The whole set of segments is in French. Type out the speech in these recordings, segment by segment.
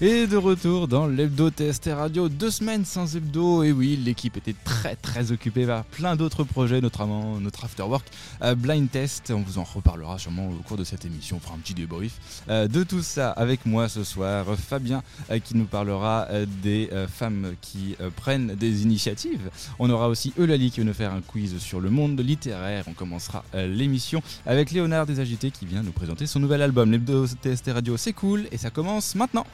Et de retour dans l'hebdo TST Radio, deux semaines sans hebdo. Et oui, l'équipe était très très occupée par plein d'autres projets, notamment notre afterwork euh, Blind Test. On vous en reparlera sûrement au cours de cette émission. On fera un petit débrief euh, de tout ça avec moi ce soir. Fabien euh, qui nous parlera des femmes qui prennent des initiatives. On aura aussi Eulalie qui va nous faire un quiz sur le monde littéraire. On commencera l'émission avec Léonard Desagités qui vient nous présenter son nouvel album. L'hebdo TST Radio, c'est cool et ça commence maintenant.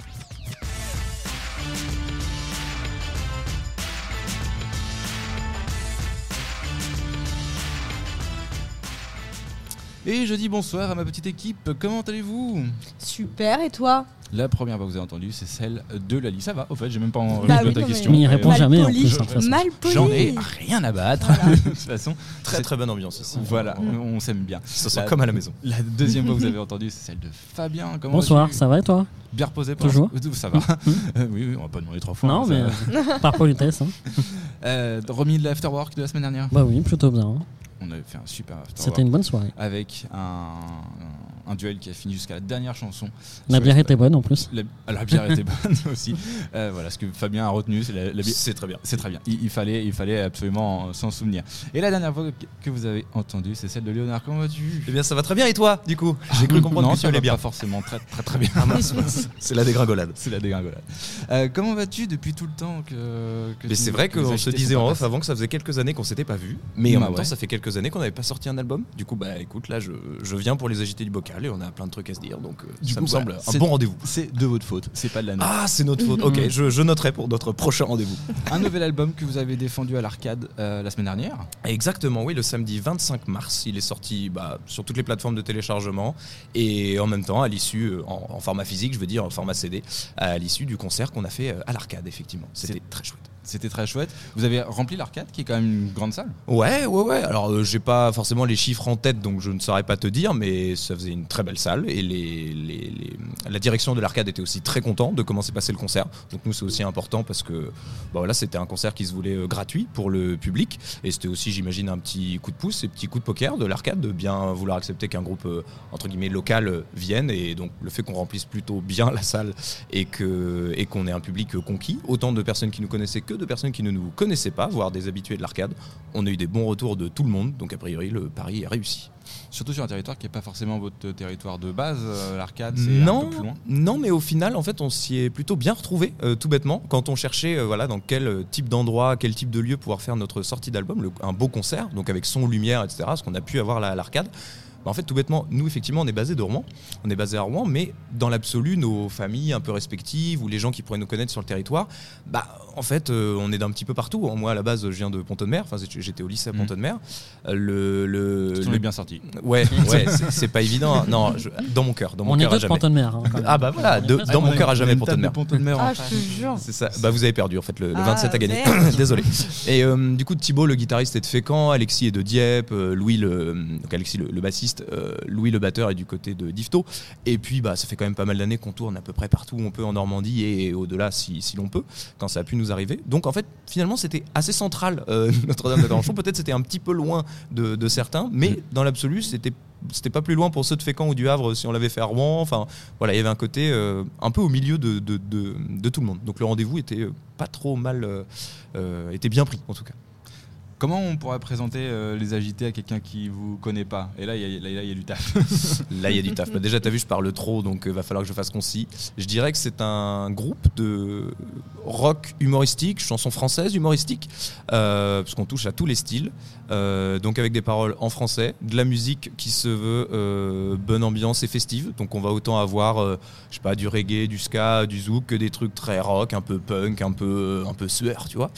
Et je dis bonsoir à ma petite équipe, comment allez-vous? Super, et toi? La première voix que vous avez entendue, c'est celle de Lali. Ça va, au fait, j'ai même pas envie bah ta question. Mais il répond jamais en plus. Mal poli. J'en ai rien à battre. de toute façon, très très bonne ambiance ici. Voilà, on s'aime bien. Ça sent comme à la maison. La deuxième voix que vous avez entendue, c'est celle de Fabien. Comment Bonsoir, ça va et toi? Bien reposé Toujours Ça va. Euh, oui, oui, on va pas demander trois fois. Non, hein, mais par politesse. Hein. Euh, remis de l'afterwork de la semaine dernière Bah oui, plutôt bien. Hein on avait fait un super C'était une bonne soirée. Avec un, un duel qui a fini jusqu'à la dernière chanson. La bière était bonne en plus. La, bière était bonne aussi. Euh, voilà, ce que Fabien a retenu, c'est la, bière. C'est très bien. C'est très bien. Il, fallait, il fallait absolument s'en souvenir. Et la dernière voix que vous avez entendue, c'est celle de Léonard. Comment vas-tu? Eh bien, ça va très bien. Et toi, du coup? J'ai cru comprendre non, que tu allais bien. Pas forcément très très très bien. c'est la dégringolade. C'est la dégringolade. Euh, comment vas-tu depuis tout le temps que, Mais c'est vrai qu'on se disait en off avant que ça faisait quelques années qu'on s'était pas vu. Mais en bah même temps, ça fait quelques années qu'on n'avait pas sorti un album. Du coup, bah écoute, là, je, je viens pour les agiter du bocal et on a plein de trucs à dire. Donc euh, ça me semble un bon rendez-vous. C'est de votre faute, c'est pas de la nôtre. Ah, c'est notre faute. ok, je, je, noterai pour notre prochain rendez-vous. un nouvel album que vous avez défendu à l'arcade euh, la semaine dernière. Exactement, oui, le samedi 25 mars. Il est sorti bah, sur toutes les plateformes de téléchargement et en même temps à l'issue, euh, en, format physique, je veux dire en format CD, à l'issue du concert qu'on a fait à l'arcade, effectivement. C'était très chouette. C'était très chouette. Vous avez rempli l'arcade, qui est quand même une grande salle. Ouais, ouais, ouais. Alors, euh, j'ai pas forcément les chiffres en tête, donc je ne saurais pas te dire, mais ça faisait une très belle salle. Et les, les, la direction de l'arcade était aussi très content de comment s'est passé le concert. Donc, nous, c'est aussi important parce que bah voilà, c'était un concert qui se voulait euh, gratuit pour le public. Et c'était aussi, j'imagine, un petit coup de pouce et petit coup de poker de l'arcade de bien vouloir accepter qu'un groupe, euh, entre guillemets, local vienne. Et donc, le fait qu'on remplisse plutôt bien la salle et qu'on et qu'on ait un public conquis, autant de personnes qui nous connaissaient que de personnes qui ne nous connaissaient pas, voire des habitués de l'arcade. On a eu des bons retours de tout le monde, donc a priori le pari est réussi. Surtout sur un territoire qui n'est pas forcément votre territoire de base, euh, l'arcade, c'est un peu plus loin. Non, mais au final, en fait, on s'y est plutôt bien retrouvé, euh, tout bêtement, quand on cherchait, euh, voilà, dans quel type d'endroit, quel type de lieu pouvoir faire notre sortie d'album, un beau concert, donc avec son, lumière, etc., ce qu'on a pu avoir là à l'arcade. Bah, en fait, tout bêtement, nous, effectivement, on est basé de Rouen. On est basé à Rouen, mais dans l'absolu, nos familles un peu respectives ou les gens qui pourraient nous connaître sur le territoire, bah, en fait, euh, on est d'un petit peu partout. Moi, à la base, je viens de Pont-de-Mer. Enfin, j'étais au lycée à mmh. Pont-de-Mer. Euh, le, le, bien sorti. Ouais, ouais c'est pas évident. Non, dans mon cœur. Dans mon on cœur est de Pont-de-Mer. Hein, ah, bah voilà, dans mon cœur à jamais Pont-de-Mer. Ah, je te jure. C'est ça. Bah, vous avez perdu, en fait. Le, 27 ah, a gagné. Désolé. Et euh, du coup, Thibaut, le guitariste, est de Fécamp. Alexis est de Dieppe. Louis, le, donc Alexis, le, bassiste. Louis, le batteur est du côté de Difto. Et puis, bah, ça fait quand même pas mal d'années qu'on tourne à peu près partout où on peut en Normandie et au-delà si, si l'on peut, quand ça a pu nous arriver. Donc, en fait, finalement, c'était assez central, euh, Notre-Dame de Garanchon. Peut-être c'était un petit peu loin de, certains, mais dans l'absolu, c'était c'était pas plus loin pour ceux de Fécamp ou du Havre si on l'avait fait à Rouen. Enfin, voilà, il y avait un côté euh, un peu au milieu de, de, tout le monde. Donc le rendez-vous était euh, pas trop mal, était bien pris en tout cas. Comment on pourrait présenter euh, les agités à quelqu'un qui vous connaît pas? Et là, il y, a du taf. là, il y a du taf. Bah, déjà, tu as vu, je parle trop, donc il euh, va falloir que je fasse concis. Je dirais que c'est un groupe de rock humoristique, chanson française humoristique, euh, parce qu'on touche à tous les styles. donc avec des paroles en français, de la musique qui se veut bonne ambiance et festive. Donc on va autant avoir, je sais pas, du reggae, du ska, du zouk, que des trucs très rock, un peu punk, un peu, un peu sueur, tu vois.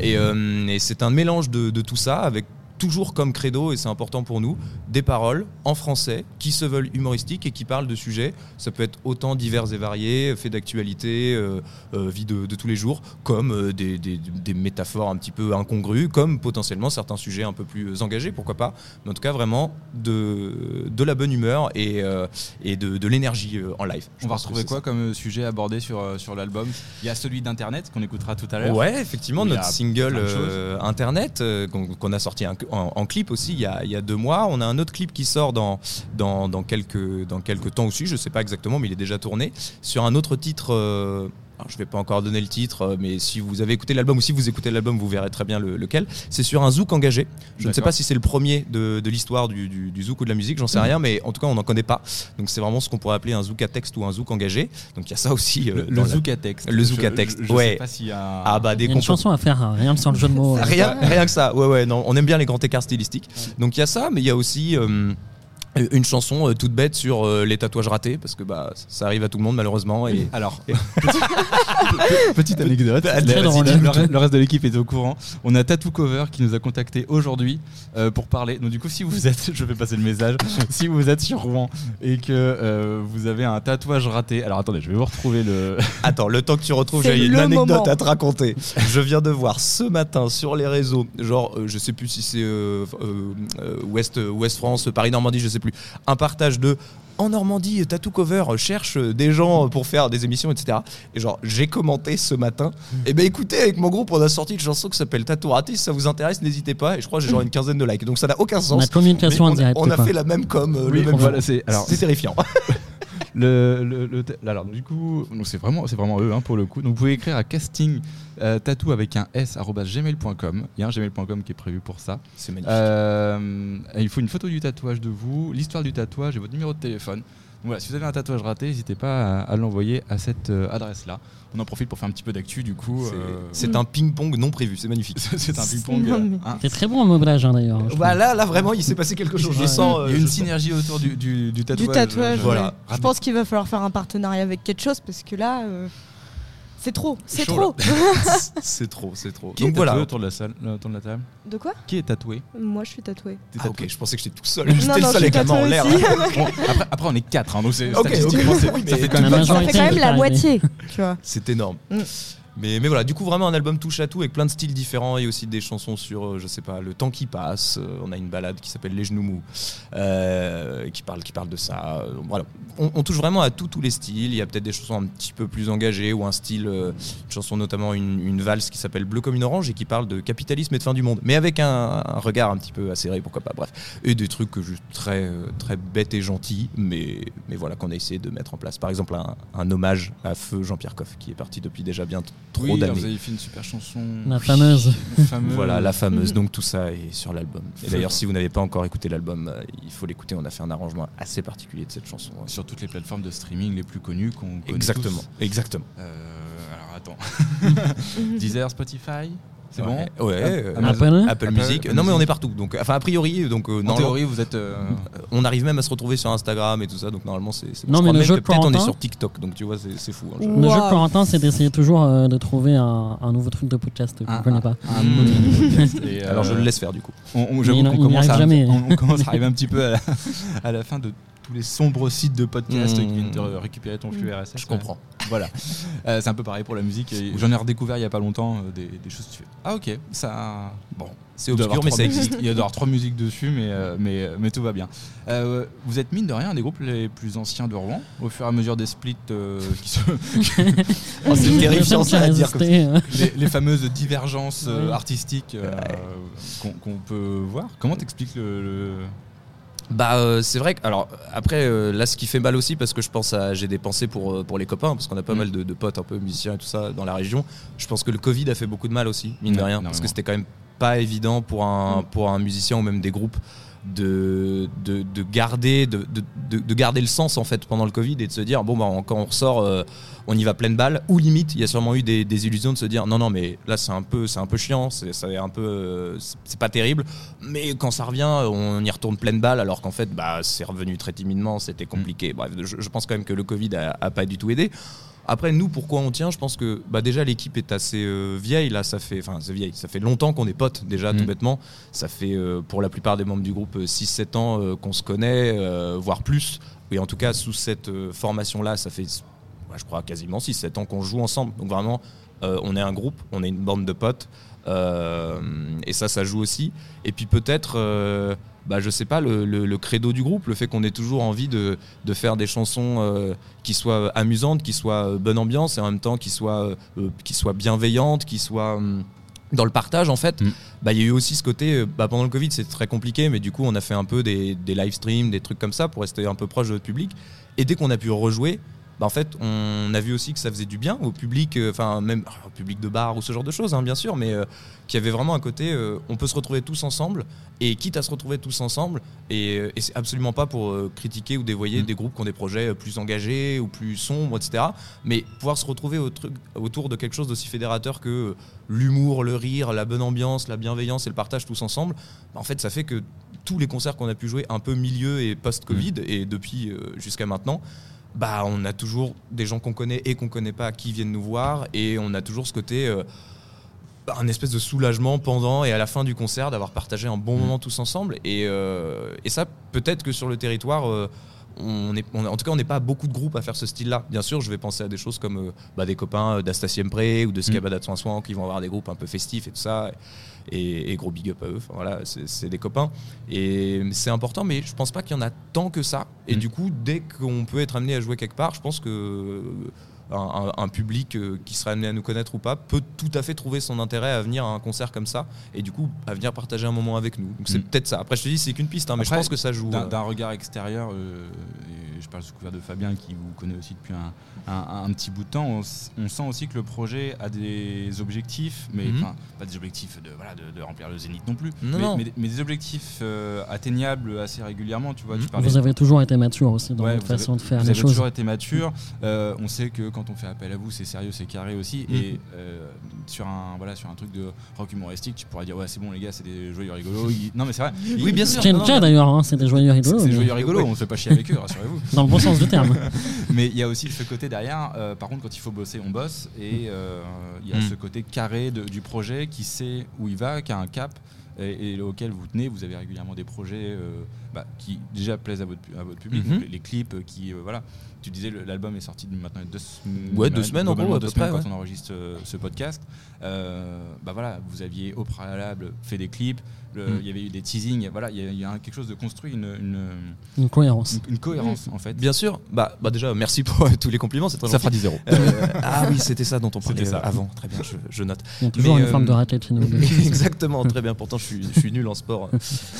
Et, et c'est un mélange de de, tout ça avec toujours comme credo, et c'est important pour nous, des paroles en français qui se veulent humoristiques et qui parlent de sujets. Ça peut être autant divers et variés, faits d'actualité, euh, euh, vie de, tous les jours, comme euh, des, métaphores un petit peu incongrues, comme potentiellement certains sujets un peu plus engagés, pourquoi pas. Mais en tout cas, vraiment de, de la bonne humeur et, et de, l'énergie en live. On va retrouver quoi comme sujet abordé sur, sur l'album? Il y a celui d'Internet qu'on écoutera tout à l'heure. Ouais, effectivement, notre single Internet qu'on a sorti un, en, clip aussi il y, a, deux mois. On a un autre clip qui sort dans, quelques, temps aussi, je sais pas exactement, mais il est déjà tourné, sur un autre titre je ne vais pas encore donner le titre, euh, mais si vous avez écouté l'album ou si vous écoutez l'album, vous verrez très bien lequel. C'est sur un zouk engagé. Je ne sais pas si c'est le premier de, l'histoire du, zouk ou de la musique, j'en sais mhm. rien, mais en tout cas, on n'en connaît pas. Donc c'est vraiment ce qu'on pourrait appeler un zouk à texte ou un zouk engagé. Donc il y a ça aussi. Euh, le, zouk à texte. Le zouk à texte. ouais. Sais pas s'il y a... Ah bah des il y a une chanson à faire, hein. rien sans le jeu de mots. rien, rien que ça. Ouais ouais. Non, on aime bien les grands écarts stylistiques. Donc il y a ça, mais il y a aussi. Euh, une chanson euh, toute bête sur euh, les tatouages ratés parce que bah ça arrive à tout le monde malheureusement et alors. Petite anecdote. Le, reste de l'équipe est au courant. On a Tattoo Cover qui nous a contacté aujourd'hui euh, pour parler. Donc du coup si vous êtes je vais passer le message si vous êtes sur Rouen et que vous avez un tatouage raté alors attendez je vais vous retrouver le attends le temps que tu retrouves j'ai une anecdote à te raconter. Je viens de voir ce matin sur les réseaux genre je sais plus si c'est Ouest Ouest France Paris Normandie je sais plus un partage de en Normandie, Tattoo Cover cherche des gens pour faire des émissions, etc. Et genre, j'ai commenté ce matin. Et eh ben écoutez, avec mon groupe, on a sorti une chanson qui s'appelle Tattoo Raté. Si ça vous intéresse, n'hésitez pas. Et je crois que j'ai genre une quinzaine de likes. Donc ça n'a aucun sens. La communication en direct. On a, fait la même com. Euh, le même c'est terrifiant. le, le, alors du coup, c'est vraiment, c'est vraiment eux hein, pour le coup. Donc vous pouvez écrire à casting euh, tatou avec un s gmail.com. Il y a un gmail.com qui est prévu pour ça. C'est magnifique. Euh, il faut une photo du tatouage de vous, l'histoire du tatouage et votre numéro de téléphone. voilà, si vous avez un tatouage raté, n'hésitez pas à, l'envoyer à cette euh, adresse-là. On en profite pour faire un petit peu d'actu du coup. C'est un ping-pong non prévu, c'est magnifique. c'est un ping-pong. Hein. C'est très bon en moblage hein, d'ailleurs. Bah, là, là, vraiment, il s'est passé quelque chose. Je sens. Il y a une synergie autour du, du, du, tatouage. Du tatouage, voilà. Je pense qu'il va falloir faire un partenariat avec quelque chose parce que là. C'est trop, c'est trop. c'est trop, c'est trop. Qui Donc est voilà. autour de la salle, euh, autour de la table De quoi? Qui est tatoué? Moi, je suis tatoué. Ah, ok, je pensais que j'étais tout seul. J'étais le seul avec la main en l'air. après, après, on est quatre, hein, donc c'est okay, ça fait quand même, ça fait quand même la moitié. C'est énorme. Mais, voilà, du coup, vraiment un album touche à tout avec plein de styles différents et aussi des chansons sur, euh, je sais pas, le temps qui passe. Euh, on a une balade qui s'appelle Les Genoux Mous, euh, qui, parle, qui parle de ça. voilà, on, touche vraiment à tous les styles. Il y a peut-être des chansons un petit peu plus engagées ou un style, une chanson notamment une, valse qui s'appelle Bleu comme une orange et qui parle de capitalisme et de fin du monde, mais avec un, regard un petit peu acéré, pourquoi pas. Bref, et des trucs juste très, très bêtes et gentils, mais, mais voilà, qu'on a essayé de mettre en place. Par exemple, un, hommage à Feu Jean-Pierre Coff, qui est parti depuis déjà bien trop oui, d'années. Vous avez fait une super chanson. La fameuse. Voilà, la fameuse. Donc tout ça est sur l'album. Et d'ailleurs, si vous n'avez pas encore écouté l'album, euh, il faut l'écouter. On a fait un arrangement assez particulier de cette chanson. Sur toutes les plateformes de streaming les plus connues qu'on connaît Exactement. Tous. Exactement. Euh, alors attends. Deezer, Spotify? C'est bon Ouais, euh, Apple, Apple, Music. non, mais on est partout. Donc, enfin, a priori, donc, euh, en théorie, vous êtes. Euh, on arrive même à se retrouver sur Instagram et tout ça. Donc, normalement, c'est. Non, mais le jeu Peut-être on est sur TikTok. Donc, tu vois, c'est fou. Hein, le jeu de Corentin, c'est d'essayer toujours de trouver un, nouveau truc de podcast qu'on ne connaît pas. Un nouveau podcast. Alors, je le laisse faire du coup. On, commence, à, on commence à arriver un petit peu à la fin de tous les sombres sites de podcast qui viennent te récupérer ton flux RSS. Je comprends. Voilà. Euh, c'est un peu pareil pour la musique. J'en ai redécouvert il y a pas longtemps euh, des, choses. Tu fais, ah ok, ça. Bon, c'est obscur, mais ça existe. Il y a d'avoir trois musiques dessus, mais, euh, mais, mais tout va bien. vous êtes mine de rien un des groupes les plus anciens de Rouen, au fur et à mesure des splits qui se. oh, c'est terrifiant ça à dire comme ça. Les, fameuses divergences artistiques qu'on peut voir. Comment t'expliques le bah euh, c'est vrai que alors après euh, là ce qui fait mal aussi parce que je pense à j'ai des pensées pour euh, pour les copains parce qu'on a pas mm. mal de, potes un peu musiciens et tout ça dans la région. Je pense que le Covid a fait beaucoup de mal aussi mine de rien parce que c'était quand même pas évident pour un mm. pour un musicien ou même des groupes de, de, de garder de, de, garder le sens en fait pendant le Covid et de se dire bon bah quand on ressort euh, on y va pleine balle ou limite il y a sûrement eu des, des illusions de se dire non non mais là c'est un peu c'est un peu chiant c'est un peu c'est pas terrible mais quand ça revient on y retourne pleine balle alors qu'en fait bah c'est revenu très timidement c'était compliqué bref je, pense quand même que le Covid a, a pas du tout aidé après, nous, pourquoi on tient? Je pense que bah, déjà l'équipe est assez euh, vieille. Là, ça fait, enfin, c'est vieille. Ça fait longtemps qu'on est potes déjà, tout mm. bêtement. Ça fait euh, pour la plupart des membres du groupe 6-7 euh, ans qu'on se connaît, voire plus. Et en tout cas, sous cette formation-là, ça fait, je crois, quasiment 6-7 ans qu'on joue ensemble. Donc vraiment, on est un groupe, on est une bande de potes. et ça, ça joue aussi. Et puis peut-être bah, je sais pas, le, credo du groupe, le fait qu'on ait toujours envie de, faire des chansons euh, qui soient amusantes, qui soient euh, bonne ambiance et en même temps qui soient, euh, qui soient bienveillantes, qui soient. Hum, dans le partage en fait, Mm. bah, il y a eu aussi ce côté, euh, bah, pendant le Covid c'est très compliqué, mais du coup on a fait un peu des, des live streams, des trucs comme ça pour rester un peu proche de notre public. Et dès qu'on a pu rejouer, bah, en fait on a vu aussi que ça faisait du bien au public, euh, enfin même au public de bar ou ce genre de choses hein, bien sûr, mais euh, qu'il y avait vraiment un côté, euh, on peut se retrouver tous ensemble, et quitte à se retrouver tous ensemble, et, et c'est absolument pas pour critiquer ou dévoyer Mm. des groupes qui ont des projets plus engagés ou plus sombres, etc. Mais pouvoir se retrouver au truc- autour de quelque chose d'aussi fédérateur que l'humour, le rire, la bonne ambiance, la bienveillance et le partage tous ensemble, bah, en fait, ça fait que tous les concerts qu'on a pu jouer un peu milieu et post-Covid, et depuis jusqu'à maintenant, bah, on a toujours des gens qu'on connaît et qu'on connaît pas qui viennent nous voir, et on a toujours ce côté. euh, un espèce de soulagement pendant et à la fin du concert d'avoir partagé un bon Mm. moment tous ensemble et, euh, et ça peut-être que sur le territoire euh, on est, on- en tout cas, on n'est pas beaucoup de groupes à faire ce style-là. Bien sûr, je vais penser à des choses comme euh, bah, des copains euh, d'Asta Siempre ou de Scabada de Soin qui vont avoir des groupes un peu festifs et tout ça. Et, et gros big up à eux. Enfin, voilà, c'est des copains. Et c'est important, mais je pense pas qu'il y en a tant que ça. Et Mm. du coup, dès qu'on peut être amené à jouer quelque part, je pense que un, public euh, qui serait amené à nous connaître ou pas peut tout à fait trouver son intérêt à venir à un concert comme ça et du coup à venir partager un moment avec nous. Donc c'est Mm. peut-être ça. Après, je te dis, c'est qu'une piste, hein, mais Après, je pense que ça joue. D'un euh, regard extérieur, euh, je parle sous couvert de Fabien qui vous connaît aussi depuis un, un- un petit bout de temps, on, sent aussi que le projet a des objectifs, mais Mhm. pas des objectifs de, voilà, de, de remplir le zénith non plus, Non, mais, non. mais des- mais des objectifs euh, atteignables assez régulièrement. Tu vois, tu Mhm. parlais- Vous avez toujours été mature aussi dans Ouais, votre vous avez- façon de faire vous les avez choses. toujours été mature. Euh, on sait que quand on fait appel à vous, c'est sérieux, c'est carré aussi. Mhm. Et euh, sur un voilà, sur un truc de rock humoristique, tu pourrais dire ouais, c'est bon les gars, c'est des joyeux rigolos. Ils- Non mais c'est vrai. Oui, bien sûr. qui est non, le cas non, d'ailleurs, hein, c'est des joyeux rigolos. C'est mais- joyeux rigolos. On se fait pas chier avec eux, rassurez-vous. Dans le bon sens du terme. Mais il y a aussi ce côté derrière. euh, par contre, quand il faut bosser, on bosse. Et euh, il y a Mm. ce côté carré de- du projet qui sait où il va, qui a un cap et, et auquel vous tenez. Vous avez régulièrement des projets euh, bah, qui déjà plaisent à votre, pu- à votre public. Mhm. Les, les clips euh, qui. euh, voilà. Tu disais l'album est sorti maintenant il y a deux semaines. Ouais, deux semaines, en gros, à deux peu semaines près, quand on enregistre euh, ce podcast. Euh, bah voilà, vous aviez au préalable fait des clips. le- Il Mm. y avait eu des teasings. Voilà, il y a, il y a un- quelque chose de construit, une, une, Une cohérence. une- une cohérence en fait. Bien sûr. Bah, bah déjà, merci pour euh, tous les compliments. C'est très Ça fera gentil. 10 euros. Euh, ah oui, c'était ça dont on parlait ça. avant. Très bien, je, je note. Il y a toujours Mais, une euh, forme de raquette chez nous. Exactement, très bien. Pourtant, je suis, je suis nul en sport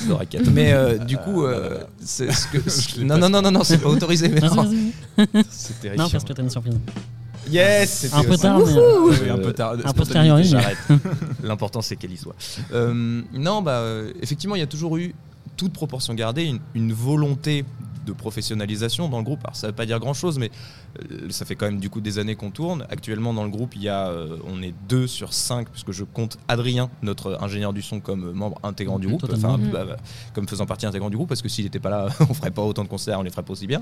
de raquette. Mais euh, du coup, euh, c'est ce que. ce que- non, non, non, non, non, c'est pas autorisé. Mais non. C'est Non, terrifiant. parce que t'as une surprise. Yes, c'était Un peu tard, mais. Oui, Euh, un peu tard. a posteriori, mais- J'arrête. L'important, c'est qu'elle y soit. Euh, non, bah, euh, effectivement, il y a toujours eu, toute proportion gardée, une, une volonté de professionnalisation dans le groupe. Alors, ça ne veut pas dire grand-chose, mais euh, ça fait quand même du coup des années qu'on tourne. Actuellement, dans le groupe, il y a, euh, on est deux sur cinq, puisque je compte Adrien, notre ingénieur du son, comme membre intégrant du Mhm, groupe, enfin, bah, bah, comme faisant partie intégrante du groupe, parce que s'il n'était pas là, on ferait pas autant de concerts, on les ferait pas aussi bien.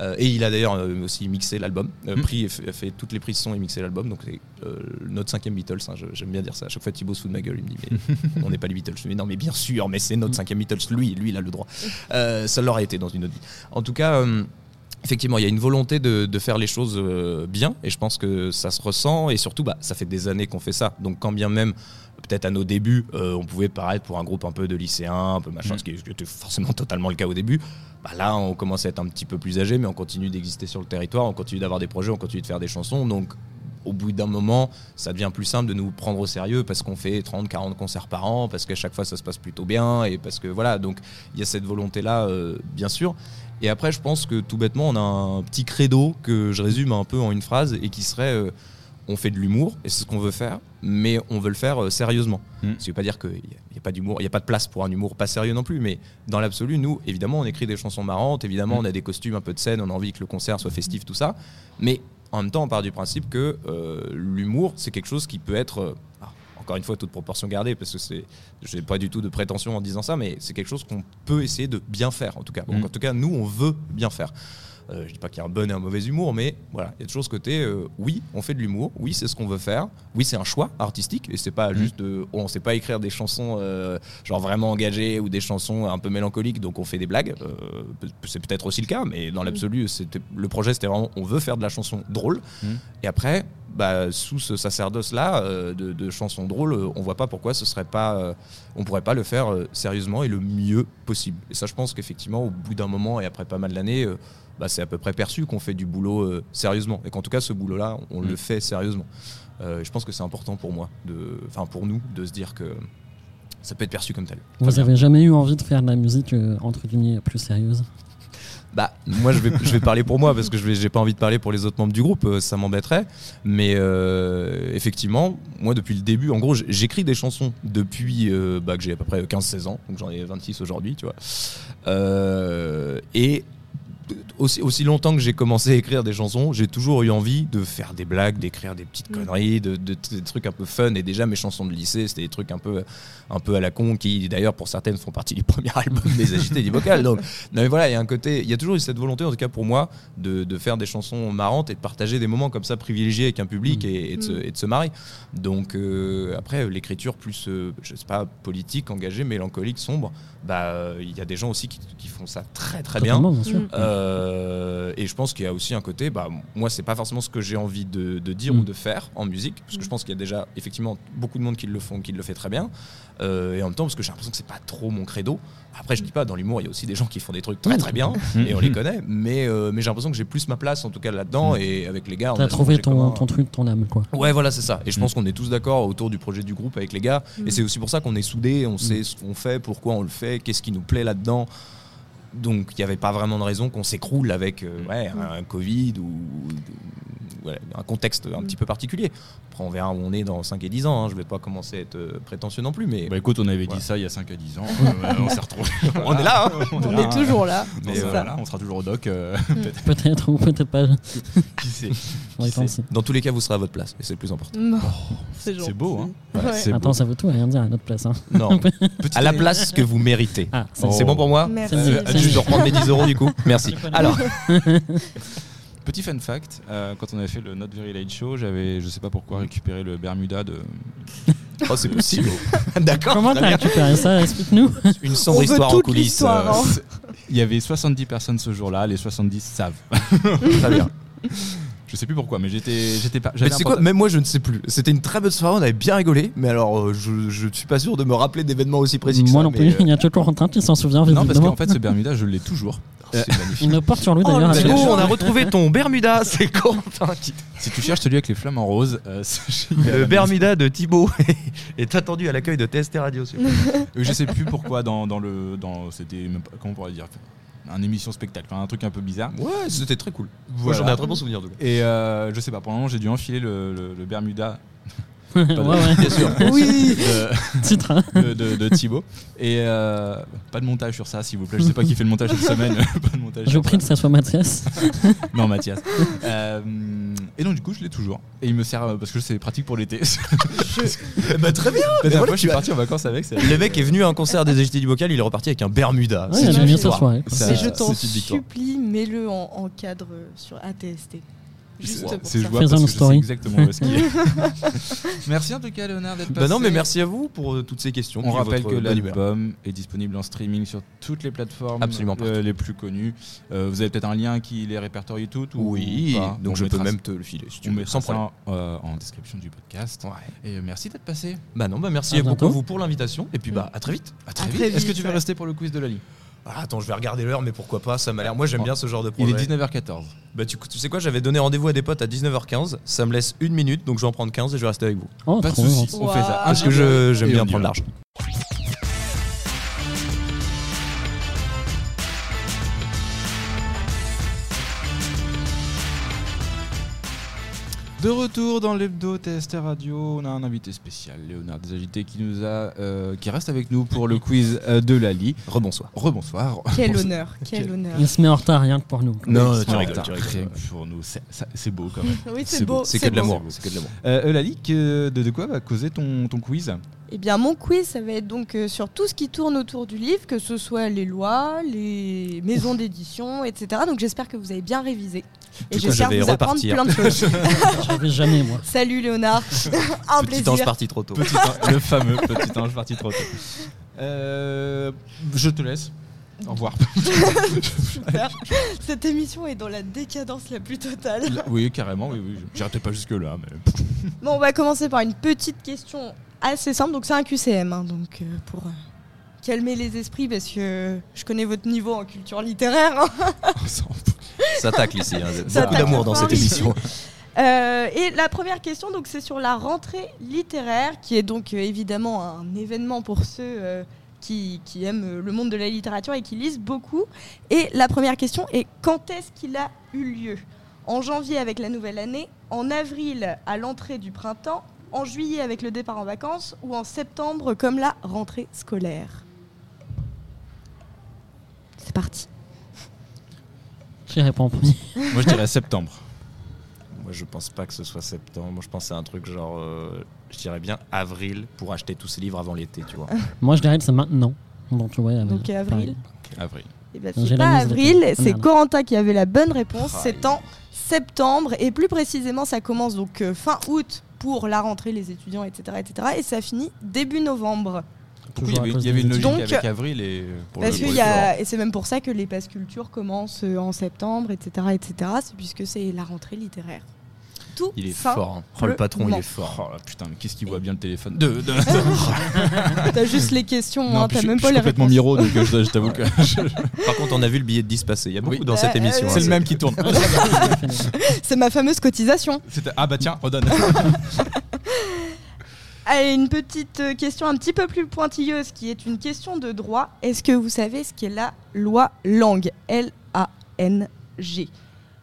Euh, et il a d'ailleurs euh, aussi mixé l'album, euh, Mhm. pris et fait, toutes les prises son et mixé l'album. Donc c'est euh, notre cinquième Beatles. hein, J'aime bien dire ça. À chaque fois, Thibaut se fout de ma gueule. Il me dit mais on n'est pas les Beatles. Je lui dis mais non, mais bien sûr, mais c'est notre cinquième Beatles. Lui, lui, il a le droit. Euh, ça l'aurait été dans une autre vie. En tout cas. euh, Effectivement, il y a une volonté de, de faire les choses euh, bien et je pense que ça se ressent et surtout, bah, ça fait des années qu'on fait ça. Donc quand bien même, peut-être à nos débuts, euh, on pouvait paraître pour un groupe un peu de lycéens, un peu machin, Mm. ce qui était forcément totalement le cas au début. Bah là, on commence à être un petit peu plus âgé, mais on continue d'exister sur le territoire, on continue d'avoir des projets, on continue de faire des chansons. Donc au bout d'un moment, ça devient plus simple de nous prendre au sérieux parce qu'on fait 30, 40 concerts par an, parce qu'à chaque fois ça se passe plutôt bien et parce que voilà, donc il y a cette volonté-là, euh, bien sûr. Et après, je pense que tout bêtement, on a un petit credo que je résume un peu en une phrase et qui serait euh, on fait de l'humour et c'est ce qu'on veut faire, mais on veut le faire euh, sérieusement. Mm. Ce qui veut pas dire qu'il n'y a, pas d'humour, il n'y a pas de place pour un humour pas sérieux non plus, mais dans l'absolu, nous, évidemment, on écrit des chansons marrantes, évidemment, Mm. on a des costumes un peu de scène, on a envie que le concert soit festif, tout ça, mais en même temps, on part du principe que euh, l'humour, c'est quelque chose qui peut être, ah, encore une fois, toute proportion gardée, parce que c'est, j'ai pas du tout de prétention en disant ça, mais c'est quelque chose qu'on peut essayer de bien faire, en tout cas. Donc, Mm. en tout cas, nous, on veut bien faire. Euh, je dis pas qu'il y a un bon et un mauvais humour, mais voilà, il y a toujours ce côté, euh, oui, on fait de l'humour, oui, c'est ce qu'on veut faire, oui, c'est un choix artistique, et c'est pas Mm. juste, de, oh, on sait pas écrire des chansons euh, genre vraiment engagées ou des chansons un peu mélancoliques, donc on fait des blagues. Euh, c'est peut-être aussi le cas, mais dans l'absolu, c'était le projet, c'était vraiment, on veut faire de la chanson drôle, Mm. et après, bah, sous ce sacerdoce-là euh, de, de chansons drôles, euh, on voit pas pourquoi ce serait pas, euh, on pourrait pas le faire euh, sérieusement et le mieux possible. Et ça, je pense qu'effectivement, au bout d'un moment et après pas mal d'années, euh, bah, c'est à peu près perçu qu'on fait du boulot euh, sérieusement. Et qu'en tout cas, ce boulot-là, on Mm. le fait sérieusement. Euh, je pense que c'est important pour moi, enfin pour nous, de se dire que ça peut être perçu comme tel. Vous Très bien. avez jamais eu envie de faire de la musique euh, entre guillemets plus sérieuse? Bah, moi, je vais, je vais parler pour moi parce que je n'ai pas envie de parler pour les autres membres du groupe, ça m'embêterait. Mais euh, effectivement, moi, depuis le début, en gros, j'écris des chansons depuis euh, bah, que j'ai à peu près 15-16 ans, donc j'en ai 26 aujourd'hui, tu vois. Euh, et aussi, aussi longtemps que j'ai commencé à écrire des chansons, j'ai toujours eu envie de faire des blagues, d'écrire des petites Mm. conneries, de, de- des trucs un peu fun. Et déjà, mes chansons de lycée, c'était des trucs un peu, un peu à la con qui, d'ailleurs, pour certaines, font partie du premier album des agités du vocal. Donc, non, mais voilà, il y a un côté, il y a toujours eu cette volonté, en tout cas pour moi, de, de faire des chansons marrantes et de partager des moments comme ça privilégiés avec un public Mm. et, et de se, Mm. et de se marrer. Donc, euh, après, euh, l'écriture plus, euh, je sais pas, politique, engagée, mélancolique, sombre, bah, euh, il y a des gens aussi qui, qui font ça très très bien. Totalement, bien sûr. Mm. Euh, et je pense qu'il y a aussi un côté, bah, moi, c'est pas forcément ce que j'ai envie de, de dire Mm. ou de faire en musique, parce que je pense qu'il y a déjà effectivement beaucoup de monde qui le font, qui le fait très bien. Euh, et en même temps, parce que j'ai l'impression que c'est pas trop mon credo. Après, je dis pas, dans l'humour, il y a aussi des gens qui font des trucs très très bien, et on les connaît, mais, euh, mais j'ai l'impression que j'ai plus ma place en tout cas là-dedans, et avec les gars, on T'as trouvé ton, commun. ton truc, ton âme, quoi. Ouais, voilà, c'est ça. Et je Mm. pense qu'on est tous d'accord autour du projet du groupe avec les gars. Mm. Et c'est aussi pour ça qu'on est soudés, on sait ce qu'on fait, pourquoi on le fait, qu'est-ce qui nous plaît là-dedans. Donc il n'y avait pas vraiment de raison qu'on s'écroule avec euh, ouais, un, Covid ou, ou- voilà, un contexte un Mm. petit peu particulier. Après, on verra où on est dans 5 et 10 ans. hein. Je vais pas commencer à être euh, prétentieux non plus, mais Bah écoute, on avait dit ça il y a 5 à 10 ans. euh, on s'est retrouvés. on est là. hein. On est toujours là. Mais euh, voilà, on sera toujours au doc. euh, Peut-être ou peut-être pas. qui sait On y. Dans tous les cas, vous serez à votre place et c'est le plus important. Non, c'est beau, hein. Ouais. Attends, beau. ça veut tout rien dire à notre place. Hein. Non, à la place que vous méritez. Ah, Oh. C'est bon pour moi Merci. Euh, mieux. de reprendre mes 10 euros du coup. Merci. Alors, Petit fun fact, euh, quand on avait fait le Not Very Late Show, j'avais, je sais pas pourquoi, récupéré le Bermuda de. oh, c'est possible. D'accord. Comment t'as récupéré ça? Explique-nous. Une sombre histoire en coulisses. l'histoire, hein. Il y avait 70 personnes ce jour-là, les 70 savent. euh, très bien. Je sais plus pourquoi, mais j'étais, j'étais pas. Mais sais quoi, même moi je ne sais plus. C'était une très bonne soirée, on avait bien rigolé, mais alors euh, je, je suis pas sûr de me rappeler d'événements aussi précis que Moi ça. non mais, plus. euh, Il y a toujours un qui s'en souvient Non, parce visiblement. qu'en fait, ce Bermuda, je l'ai toujours. c'est magnifique. Il me porte sur lui Oh, d'ailleurs. avec- Thibaut, on a retrouvé ton Bermuda, c'est Corentin qui. Si tu cherches celui avec les flamants roses, euh, c'est- Le Bermuda de Thibaut est attendu à l'accueil de TST Radio. s'il vous plaît. Euh, je sais plus pourquoi dans, dans le. Dans, c'était. même pas- Comment on pourrait dire? Un émission spectacle, enfin, un truc un peu bizarre. Ouais, c'était très cool. Moi j'en ai un très bon souvenir. Et euh, je sais pas, pour le moment, j'ai dû enfiler le, le- le Bermuda ouais, ouais. Bien sûr. Oui. de, Titre. hein. de, de- de Thibaut. Et euh, pas de montage sur ça, s'il vous plaît. Je sais pas qui fait le montage cette semaine. pas de montage Je prie que ça soit Mathias. Non, Mathias. Euh, et donc, du coup, je l'ai toujours. Et il me sert euh, parce que c'est pratique pour l'été. Eh ben, très bien. La dernière voilà, fois, je suis as- parti en vacances avec. Le mec est venu à un concert des agités du bocal, il est reparti avec un Bermuda. Ouais, C'est une victoire. je t'en supplie, mets-le en, en cadre sur ATST. C'est- jouable parce que je sais story. exactement où est-ce qu'il est. Merci en tout cas, Léonard, d'être Bah passé. non, mais merci à vous pour euh, toutes ces questions. On rappelle que l'album est disponible en streaming sur toutes les plateformes Absolument euh, les plus connues. Euh, vous avez peut-être un lien qui les répertorie toutes ou Oui, pas donc On je peux même te le filer si tu veux, sans ça problème. euh, en description du podcast. Ouais. Et euh, merci d'être passé. Bah non, bah merci À beaucoup vous pour l'invitation et puis bah à très vite. À très À vite. Est-ce que tu veux rester pour le quiz de Lali? Ah, attends, je vais regarder l'heure, mais pourquoi pas Ça m'a l'air. Moi, j'aime bien ce genre de Il projet. est 19h14. Bah tu, tu sais quoi J'avais donné rendez-vous à des potes à 19h15. Ça me laisse une minute, donc je vais en prendre 15 et je vais rester avec vous. Oh, Pas de soucis, on fait ça. Parce que j'aime bien prendre l'argent. De retour dans l'hebdo TST Radio, on a un invité spécial, Léonard Desagité, qui nous a, euh, qui reste avec nous pour le quiz euh, de Lali. Rebonsoir. Rebonsoir. Quel honneur, quel Quel- honneur. Il se met en retard rien que pour nous. Non, tu en rigoles, retard, tu rigoles. rien que Pour nous, c'est beau quand même. Oui, C'est c'est beau. C'est que de beau. l'amour. beau. C'est que de l'amour. Euh, Lali, que- de, de quoi va causer ton, ton quiz? Eh bien, mon quiz, ça va être donc euh, sur tout ce qui tourne autour du livre, que ce soit les lois, les maisons d'édition, etc. Donc, j'espère que vous avez bien révisé. Et j'espère je vais vous apprendre repartir. plein de choses. Jamais, moi. Salut Léonard, un Petit plaisir. ange parti trop tôt. Petit an- le fameux petit ange parti trop tôt. Euh, je te laisse. Au revoir. Super. Cette émission est dans la décadence la plus totale. oui, carrément, oui, oui. Pas jusque-là, mais. Bon, on va commencer par une petite question assez simple. Donc, c'est un QCM. hein, donc, euh, pour euh, calmer les esprits, parce que je connais votre niveau en culture littéraire. hein. Ça tacle ici. hein. Ça Beaucoup d'amour dans cette émission. Euh, et la première question, donc, c'est sur la rentrée littéraire, qui est donc évidemment un événement pour ceux qui, qui aiment le monde de la littérature et qui lisent beaucoup. Et la première question est quand est-ce qu'il a eu lieu? En janvier avec la nouvelle année, en avril à l'entrée du printemps, en juillet avec le départ en vacances ou en septembre comme la rentrée scolaire C'est parti. J'y réponds en premier? Moi, je dirais septembre. Moi, je pense pas que ce soit septembre. Moi, je pense à un truc genre, euh, je dirais bien avril pour acheter tous ces livres avant l'été, tu vois. Moi, je dirais que c'est maintenant. Donc, ouais, avril. Donc, avril. Pareil. Avril. Eh ben, c'est pas de avril. Ah, c'est merde. Corentin qui avait la bonne réponse. C'est en septembre et plus précisément, ça commence donc euh, fin août pour la rentrée, les étudiants, etc., etc. Et ça finit début novembre. Il y Toujours à avait, cause il y avait des une logique Donc, avec avril et pour Parce le qu'il pour y le a, et c'est même pour ça que les passes culture commencent euh, en septembre, etc., etc. C'est puisque c'est la rentrée littéraire. Tout Il est fort. hein. Oh, le patron, il est fort. Oh là, putain, mais qu'est-ce qu'il voit bien le téléphone de, de- T'as juste les questions, hein, t'as je- même je pas suis les complètement réponses. miro, donc euh, je, je t'avoue que je- Par contre, on a vu le billet de 10 passer. Il y a beaucoup Oui. dans cette Euh, émission. euh, hein, c'est le même qui tourne. C'est ma fameuse cotisation. Ah bah tiens, redonne. Allez, une petite euh, question un petit peu plus pointilleuse qui est une question de droit. Est-ce que vous savez ce qu'est la loi Langue L-A-N-G.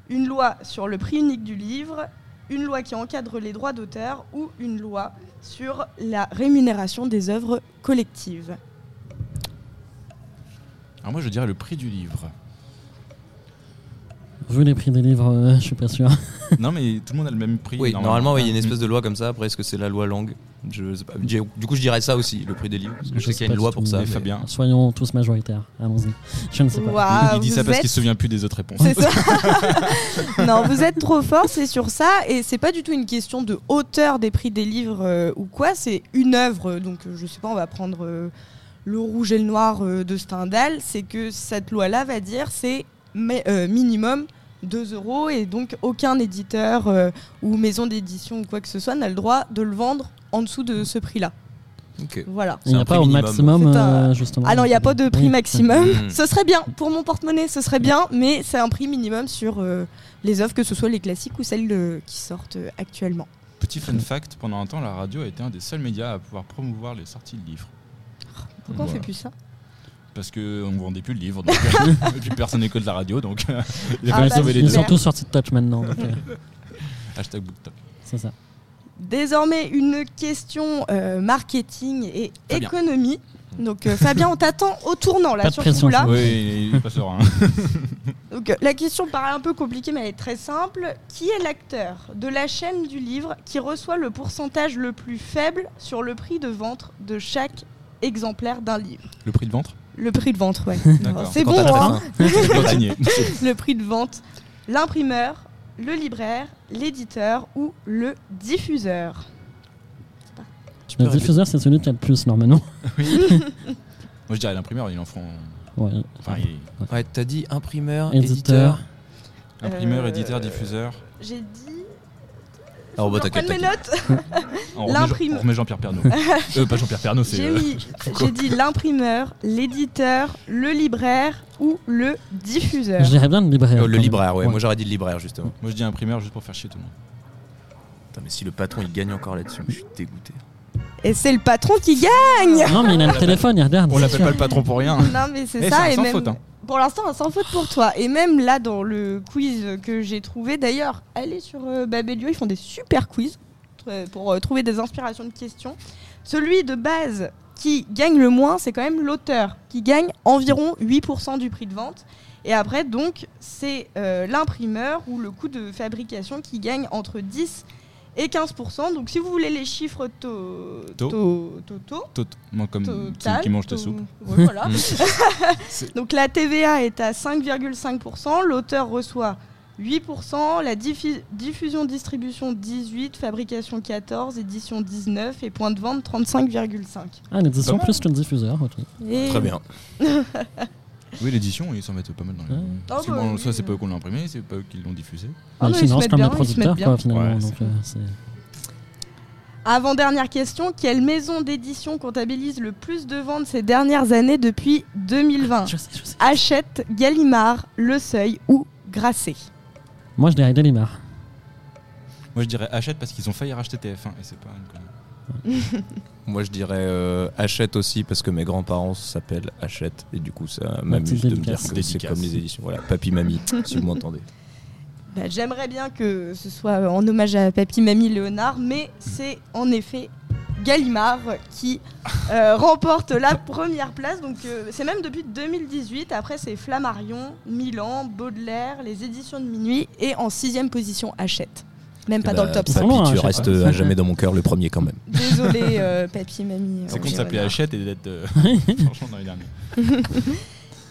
Une loi sur le prix unique du livre, une loi qui encadre les droits d'auteur ou une loi sur la rémunération des œuvres collectives. Alors moi, je dirais le prix du livre. Vu les prix des livres, euh, je suis pas sûr. Non, mais tout le monde a le même prix. Oui, normalement, oui, il y a une Mm. espèce de loi comme ça. Après, est-ce que c'est la loi langue? Je sais pas. Du coup, je dirais ça aussi, le prix des livres. Parce que je, Je sais qu'il y a une loi pour ça. mais Fabien. Soyons tous majoritaires. Allons-y. Je ne sais pas. Il, il dit ça parce qu'il se souvient plus des autres réponses. C'est ça. non, vous êtes trop fort, c'est sur ça. Et c'est pas du tout une question de hauteur des prix des livres euh, ou quoi. C'est une œuvre. Donc, euh, je sais pas, on va prendre euh, Le Rouge et le Noir de Stendhal. C'est que cette loi-là va dire c'est mais, euh, minimum 2 euros. Et donc, aucun éditeur euh, ou maison d'édition ou quoi que ce soit n'a le droit de le vendre en dessous de ce prix-là. Ok. Voilà. Il n'y a pas prix au maximum, un- euh, justement. Ah non, il n'y a pas de prix maximum. Mm. Ce serait bien, pour mon porte-monnaie, ce serait bien, mais c'est un prix minimum sur euh, les œuvres, que ce soit les classiques ou celles euh, qui sortent euh, actuellement. Petit fun fact, pendant un temps, la radio a été un des seuls médias à pouvoir promouvoir les sorties de livres. Pourquoi on Voilà. fait plus ça? Parce qu'on ne vendait plus de livres, donc, euh, et puis personne n'écoute la radio, donc euh, il a Ah fallu bah, sauver les Ils deux. super. sont tous sortis de touch maintenant. donc, euh, Hashtag BookTok. c'est ça. Désormais, une question euh, marketing et Fabien. économie. Donc euh, Fabien, on t'attend au tournant là Pas sur pression, coup-là. Oui, il serein. Donc euh, la question paraît un peu compliquée mais elle est très simple. Qui est l'acteur de la chaîne du livre qui reçoit le pourcentage le plus faible sur le prix de vente de chaque exemplaire d'un livre? Le prix de vente? Le prix de vente, ouais. C'est bon, hein le prix de vente, l'imprimeur, le libraire, l'éditeur ou le diffuseur. Le diffuseur, c'est celui qui a le plus normalement. Moi je dirais l'imprimeur, ils en font. Ouais. Enfin, il- Ouais, t'as dit imprimeur, Éditeur. éditeur. imprimeur, Euh, éditeur, diffuseur. J'ai dit. Alors, bah, t'inquiète, mes notes. On remet, L'imprim- Jean- on remet Jean-Pierre Pernaud. euh, pas Jean-Pierre Pernaud, c'est. J'ai euh, mis- j'ai dit l'imprimeur, l'éditeur, le libraire ou le diffuseur. Je dirais bien le libraire. Euh, le libraire, ouais. Moi, j'aurais dit le libraire, justement. Moi je dis imprimeur juste pour faire chier tout le monde. Putain, mais si le patron il gagne encore là-dessus, je suis dégoûté. Et c'est le patron qui gagne. Non, mais il a le téléphone, il regarde. On l'appelle sûr. pas le patron pour rien. Non mais c'est Eh, ça c'est et sans même faute, hein. Pour l'instant un sans faute pour toi. Et même là dans le quiz que j'ai trouvé d'ailleurs allez sur euh, Babelio ils font des super quiz euh, pour euh, trouver des inspirations de questions. Celui de base qui gagne le moins c'est quand même l'auteur qui gagne environ 8% du prix de vente. Et après donc c'est euh, l'imprimeur ou le coût de fabrication qui gagne entre 10 et 15%. Donc si vous voulez les chiffres to- To. to- to- to- Tot- Moi comme celui Total, qui mange ta soupe. Ouais, voilà. Donc la TVA est à 5,5%, l'auteur reçoit 8%, la diffi- diffusion-distribution 18%, fabrication 14%, édition 19% et point de vente 35,5%. Ah, Pas mal. plus le diffuseur. ok. Et- Très bien. Oui, l'édition, ils s'en mettent pas mal dans les. Ouais. Parce que Ah bah bon, oui. soit c'est pas eux qui l'ont imprimé, c'est pas eux qui l'ont diffusé. Ah Ils non, ils se financent mettent comme les bien, ils se mettent producteurs, bien. quoi, finalement. Ouais, donc, euh, c'est- Avant-dernière question, quelle maison d'édition comptabilise le plus de ventes ces dernières années depuis 2020 Je sais, je sais. Hachette, Gallimard, Le Seuil ou Grasset? Moi, je dirais Delimar. Moi je dirais achète parce qu'ils ont failli racheter TF1 et c'est pas une connerie. Moi, je dirais euh, Hachette aussi parce que mes grands-parents s'appellent Hachette et du coup, ça m'amuse de me dire que c'est comme les éditions. Voilà, papy, mamie, si vous m'entendez. Bah, J'aimerais bien que ce soit en hommage à Papy Mamie Léonard, mais c'est en effet Gallimard qui euh, remporte la première place. Donc euh, c'est même depuis 2018. Après c'est Flammarion, Milan, Baudelaire, les éditions de minuit et en sixième position Hachette. Même pas Eh dans ben, le top Ils 5. sont Papy, loin, tu Hachette, restes à jamais dans mon cœur le premier quand même. Désolé euh, Papy Mamie. C'est con de s'appeler achète et d'être euh, franchement dans les derniers.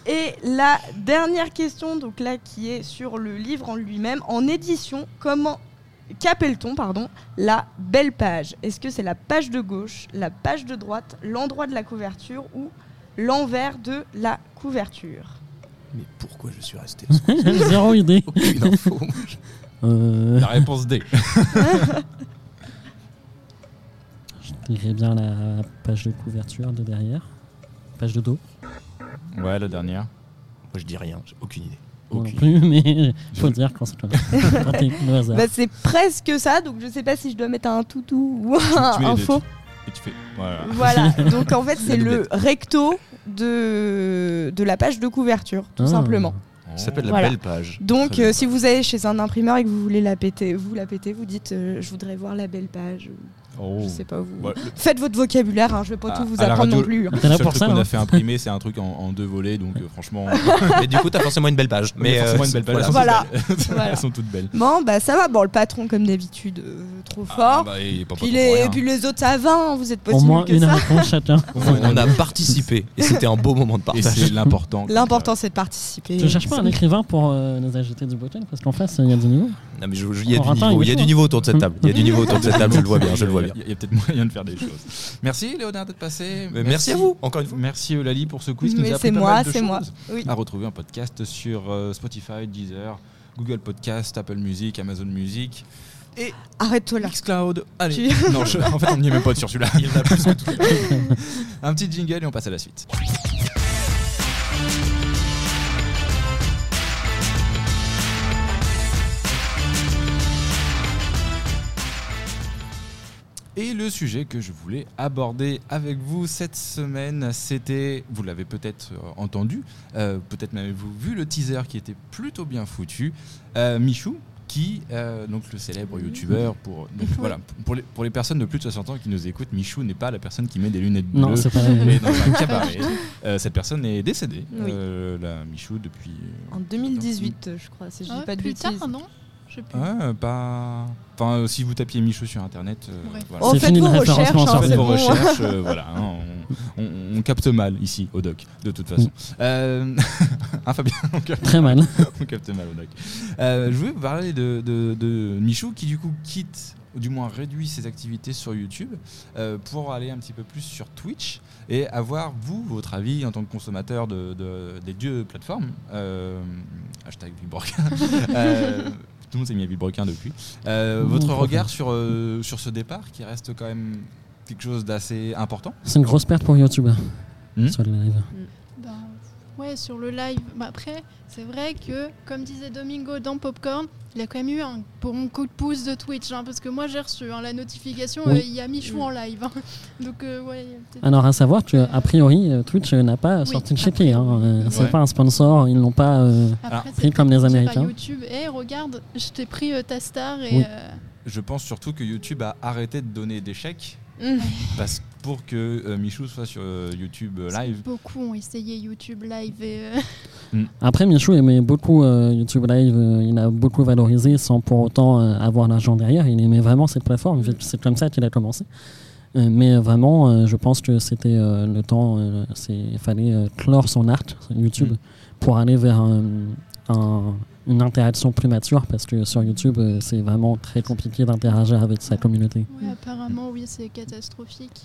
Et la dernière question, donc là qui est sur le livre en lui-même, en édition, comment qu'appelle-t-on pardon la belle page? Est-ce que c'est la page de gauche, la page de droite, l'endroit de la couverture ou l'envers de la couverture? Mais pourquoi je suis resté? Zéro idée. Aucune info. Euh, La réponse D. je dirais bien la page de couverture de derrière. Page de dos. Ouais, la dernière. Moi, je dis rien, j'ai aucune idée. Non plus, mais faut dire quand c'est. Bah, C'est presque ça, donc je sais pas si je dois mettre un toutou ou Tu- tu un, un faux. Et tu fais. Voilà. Voilà, donc en fait c'est le recto de, de la page de couverture, tout Ah. simplement. S'appelle la belle page. Donc euh, si vous allez chez un imprimeur et que vous voulez la péter, vous la pétez, vous dites euh, je voudrais voir la belle page. Oh. Je sais pas vous. Le- Faites votre vocabulaire, hein, je vais pas À- tout vous à apprendre radio- non plus. hein. Le seul pour truc ça. qu'on hein. a fait imprimer, c'est un truc en, en deux volets, donc euh, franchement. Mais du coup, t'as forcément une belle page. Mais Mais forcément euh, une belle page. Voilà. Elles sont toutes belles. Voilà. Elles sont toutes belles. Bon bah ça va, bon le patron comme d'habitude euh, trop Ah, fort. bah, et pas- pas puis, trop les, rien. puis les autres ça va, hein, vous êtes pas Au moins une réponse chacun. on a participé et c'était un beau moment de Et partage. c'est l'important. L'important c'est de participer. Tu cherches pas un écrivain pour euh, nous ajouter du bottin parce qu'en face il y a du niveau. Non, mais il y a du niveau. avec Il y a le du choix. niveau autour de cette table. Il y a du niveau autour de cette table. Je le vois bien. Je le vois bien. Il y a, peut-être moyen de faire des choses. Merci Léonard d'être passé. Mais Merci à vous, encore une fois. Merci Eulalie pour ce quiz qui nous Mais a c'est moi, c'est moi. Oui. À retrouver un podcast sur euh, Spotify, Deezer, Google Podcast, Apple Music, Amazon Music et Arrête-toi là. Xcloud. Allez. Tu- Non, je- en fait, on n'y est même pas sur celui-là. Il y en a plus que tout. un petit jingle et on passe à la suite. Et le sujet que je voulais aborder avec vous cette semaine, c'était, vous l'avez peut-être euh, entendu, euh, peut-être même vous vu le teaser qui était plutôt bien foutu, euh, Michou, qui, euh, donc le célèbre youtubeur, pour, donc, voilà, pour les, pour les personnes de plus de 60 ans qui nous écoutent, Michou n'est pas la personne qui met des lunettes bleues Non, c'est pas et dans un cabaret. Euh, cette personne est décédée, Oui. euh, la Michou, depuis... En 2018 je crois, si je dis Ah, pas de plus bêtises. tard, non? Je sais plus. Ouais, pas... Enfin, euh, si vous tapiez Michou sur Internet, euh, Ouais. voilà. Oh, C'est faites fini vos le recherches, référencement hein, sur Faites c'est vos bon. recherches, euh, voilà, hein, on, on- on capte mal ici au doc, de toute façon. Euh, hein, Fabien, on capte, Très mal. on capte mal au doc. Euh, je voulais vous parler de, de- de Michou qui du coup quitte, ou du moins réduit ses activités sur YouTube euh, pour aller un petit peu plus sur Twitch et avoir vous votre avis en tant que consommateur de, de- des deux plateformes. Euh, hashtag. Euh, tout le monde s'est mis à Villebrequin depuis. Euh, votre regard sur, euh, sur ce départ qui reste quand même quelque chose d'assez important? C'est une grosse perte pour YouTube Hmm? Sur ouais, sur le live. Bah, après, c'est vrai que, comme disait Domingo dans Popcorn, il a quand même eu un bon coup de pouce de Twitch. hein, parce que moi, j'ai reçu hein, la notification, Oui. euh, il y a Michou en live. hein. Donc, euh, ouais. Alors à savoir que a priori euh, Twitch n'a pas Oui, sorti de chéquier. Hein. C'est Ouais. pas un sponsor, ils n'ont pas. euh, Après, pris comme les Américains. YouTube. Et regarde, je t'ai pris euh, ta star et. Oui. euh, Je pense surtout que YouTube a arrêté de donner des chèques Mmh. parce pour que euh, Michou soit sur euh, YouTube euh, live. Beaucoup ont essayé YouTube live et. euh, Après, Michou aimait beaucoup euh, YouTube Live, euh, il a beaucoup valorisé sans pour autant euh, avoir l'argent derrière. Il aimait vraiment cette plateforme, c'est comme ça qu'il a commencé. Mais vraiment, je pense que c'était le temps, il fallait clore son arc, YouTube, Mm. pour aller vers un- un- une interaction plus mature parce que sur YouTube, euh, c'est vraiment très compliqué d'interagir avec sa communauté. ouais, apparemment, oui, c'est catastrophique.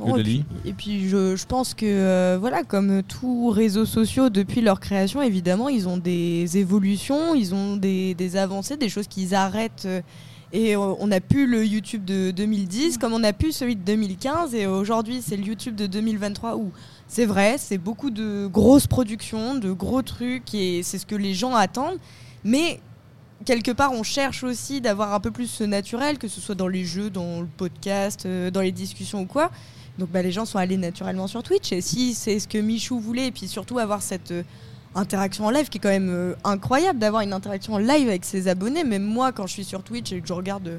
Et puis, et puis je, je pense que euh, voilà, comme tous réseaux sociaux depuis leur création, évidemment, ils ont des évolutions, ils ont des, des avancées, des choses qu'ils arrêtent. euh, et on a pu le YouTube de 2010, comme on a pu celui de 2015, et aujourd'hui c'est le YouTube de 2023 où c'est vrai, c'est beaucoup de grosses productions, de gros trucs, et c'est ce que les gens attendent. Mais quelque part, on cherche aussi d'avoir un peu plus ce naturel, que ce soit dans les jeux, dans le podcast, euh, dans les discussions ou quoi. Donc bah, les gens sont allés naturellement sur Twitch. Et si c'est ce que Michou voulait, et puis surtout avoir cette euh, interaction en live qui est quand même euh, incroyable d'avoir une interaction en live avec ses abonnés. Même moi, quand je suis sur Twitch et que je regarde euh,